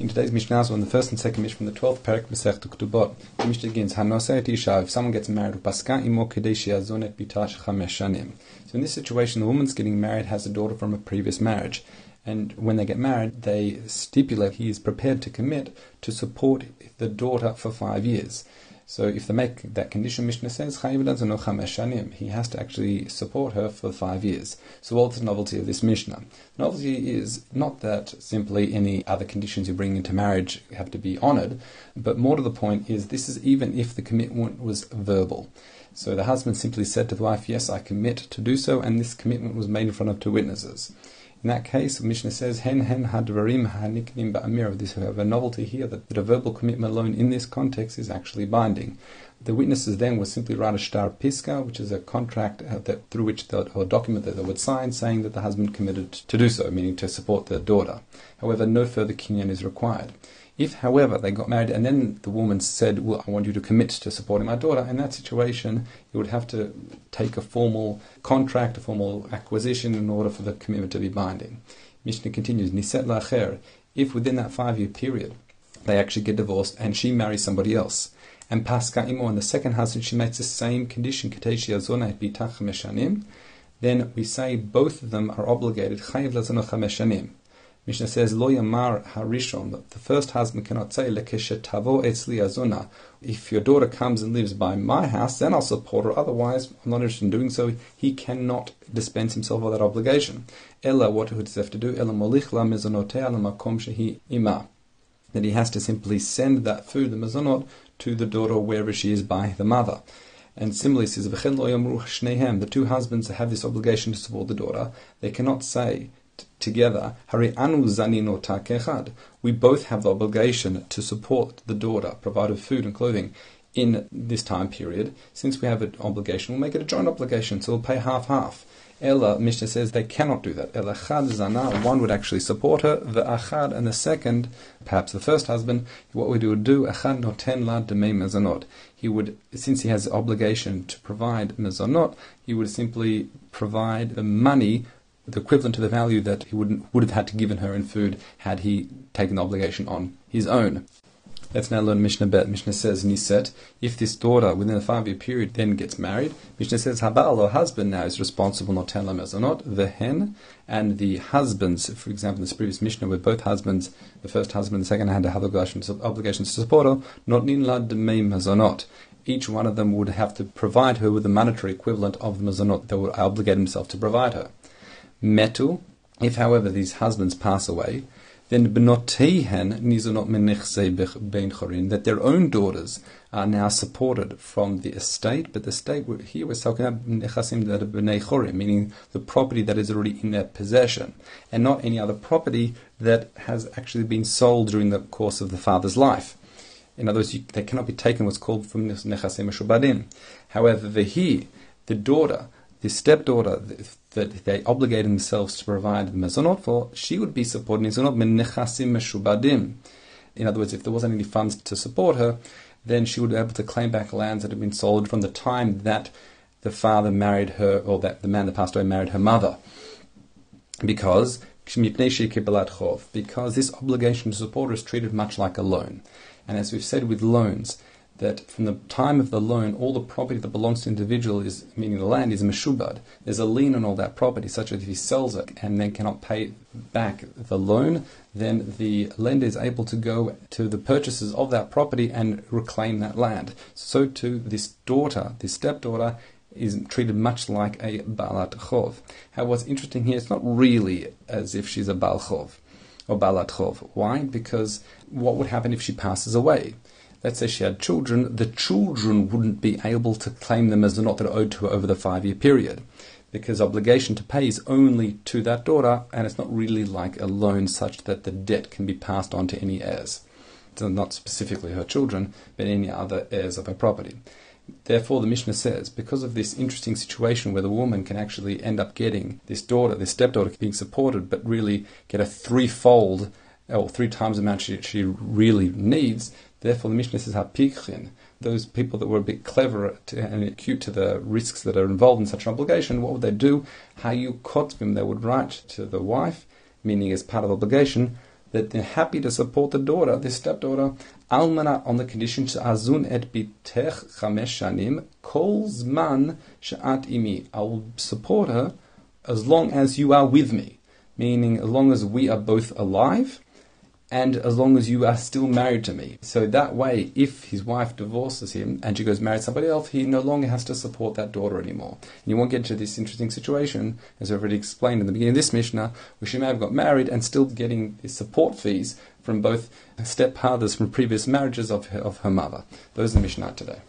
In today's Mishnah, so in the first and second Mishnah from the 12th parak Masech Ketubot, the Mishnah begins, Hanoseh Isha, if someone gets married, Paska imo kedeshi azonet bitash chamesh. So in this situation, the woman's getting married, has a daughter from a previous marriage. And when they get married, they stipulate he is prepared to commit to support the daughter for five years. So if they make that condition, Mishnah says, he has to actually support her for five years. So what's the novelty of this Mishnah? The novelty is not that simply any other conditions you bring into marriage have to be honoured, but more to the point is this is even if the commitment was verbal. So the husband simply said to the wife, Yes, I commit to do so, and this commitment was made in front of two witnesses. In that case, the Mishnah says, Hen hen hadvarim haniknim ba'amir. This we have a novelty here that, that a verbal commitment alone in this context is actually binding. The witnesses then would simply write a piska, which is a contract uh, that, through which the, or document that they would sign saying that the husband committed to do so, meaning to support the daughter. However, no further kinyan is required. If, however, they got married and then the woman said, Well, I want you to commit to supporting my daughter, in that situation, you would have to take a formal contract, a formal acquisition in order for the commitment to be binding. Mishnah continues, Niset la'acher, if within that five year period they actually get divorced and she marries somebody else, and Pasca Imo and the second husband she makes the same condition, Kateshi Azonait Bitach Meshanim, then we say both of them are obligated, Mishnah says, Lo Yamar Harishon, the first husband cannot say, Lekeshetavo etzli azuna. If your daughter comes and lives by my house, then I'll support her. Otherwise, I'm not interested in doing so. He cannot dispense himself of that obligation. Ella, what does he have to do? Ella molichla mezonotea makom shehi ima. That he has to simply send that food, the mezonot, to the daughter wherever she is by the mother. And similarly, says the two husbands have this obligation to support the daughter. They cannot say together, Hari anu. We both have the obligation to support the daughter, provide her food and clothing in this time period. Since we have an obligation, we'll make it a joint obligation, so we'll pay half half. Ella, Mishnah says they cannot do that. Ella chad zana, one would actually support her, the achad, and the second, perhaps the first husband, what would he would do, achad noten la demei mezonot. He would, since he has the obligation to provide mezonot, he would simply provide the money the equivalent to the value that he would would have had to given her in food had he taken the obligation on his own. Let's now learn Mishnah Bet. Mishnah says, Niset, if this daughter within a five year period then gets married, Mishnah says, Habal, or husband now is responsible not ten lamas or not, the hen, and the husbands, for example, in this previous Mishnah, where both husbands, the first husband and the second had to have obligations, to support her, not ninla demeim or not. Each one of them would have to provide her with the monetary equivalent of the mazonot that would obligate himself to provide her. Metu, if however these husbands pass away, then benotihen nizonot menichse bein chorin, that their own daughters are now supported from the estate, but the estate here we're talking about nechasim that are meaning the property that is already in their possession, and not any other property that has actually been sold during the course of the father's life. In other words, you, they cannot be taken what's called from nechasim shubadim. However, the he, the daughter, the stepdaughter that they obligated themselves to provide mezonot for, she would be supporting mezonot min nechasim meshubadim. In other words, if there wasn't any funds to support her, then she would be able to claim back lands that had been sold from the time that the father married her, or that the man that passed away married her mother. Because because this obligation to support her is treated much like a loan. And as we've said with loans, that from the time of the loan, all the property that belongs to the individual is, meaning the land, is meshubad. There's a lien on all that property, such that if he sells it and then cannot pay back the loan, then the lender is able to go to the purchasers of that property and reclaim that land. So too, this daughter, this stepdaughter, is treated much like a balat chov. However, what's interesting here, it's not really as if she's a bal chov or balat chov. Why? Because what would happen if she passes away? Let's say she had children, the children wouldn't be able to claim them as the not that are owed to her over the five year period. Because obligation to pay is only to that daughter, and it's not really like a loan such that the debt can be passed on to any heirs. So not specifically her children, but any other heirs of her property. Therefore, the Mishnah says, because of this interesting situation where the woman can actually end up getting this daughter, this stepdaughter, being supported, but really get a threefold or three times the amount she, she really needs, Therefore, the Mishnah says hapikhin. Those people that were a bit clever and acute to the risks that are involved in such an obligation, what would they do? How Hayu kotvim, they would write to the wife, meaning as part of obligation, that they're happy to support the daughter, this stepdaughter, almana on the condition azun et bitech chamesh shanim kol zman she'at imi. I will support her as long as you are with me, meaning as long as we are both alive and as long as you are still married to me. So that way, if his wife divorces him and she goes marry somebody else, he no longer has to support that daughter anymore. And you won't get into this interesting situation, as I've already explained in the beginning of this Mishnah, where she may have got married and still getting support fees from both stepfathers from previous marriages of her, of her mother. Those are the Mishnah today.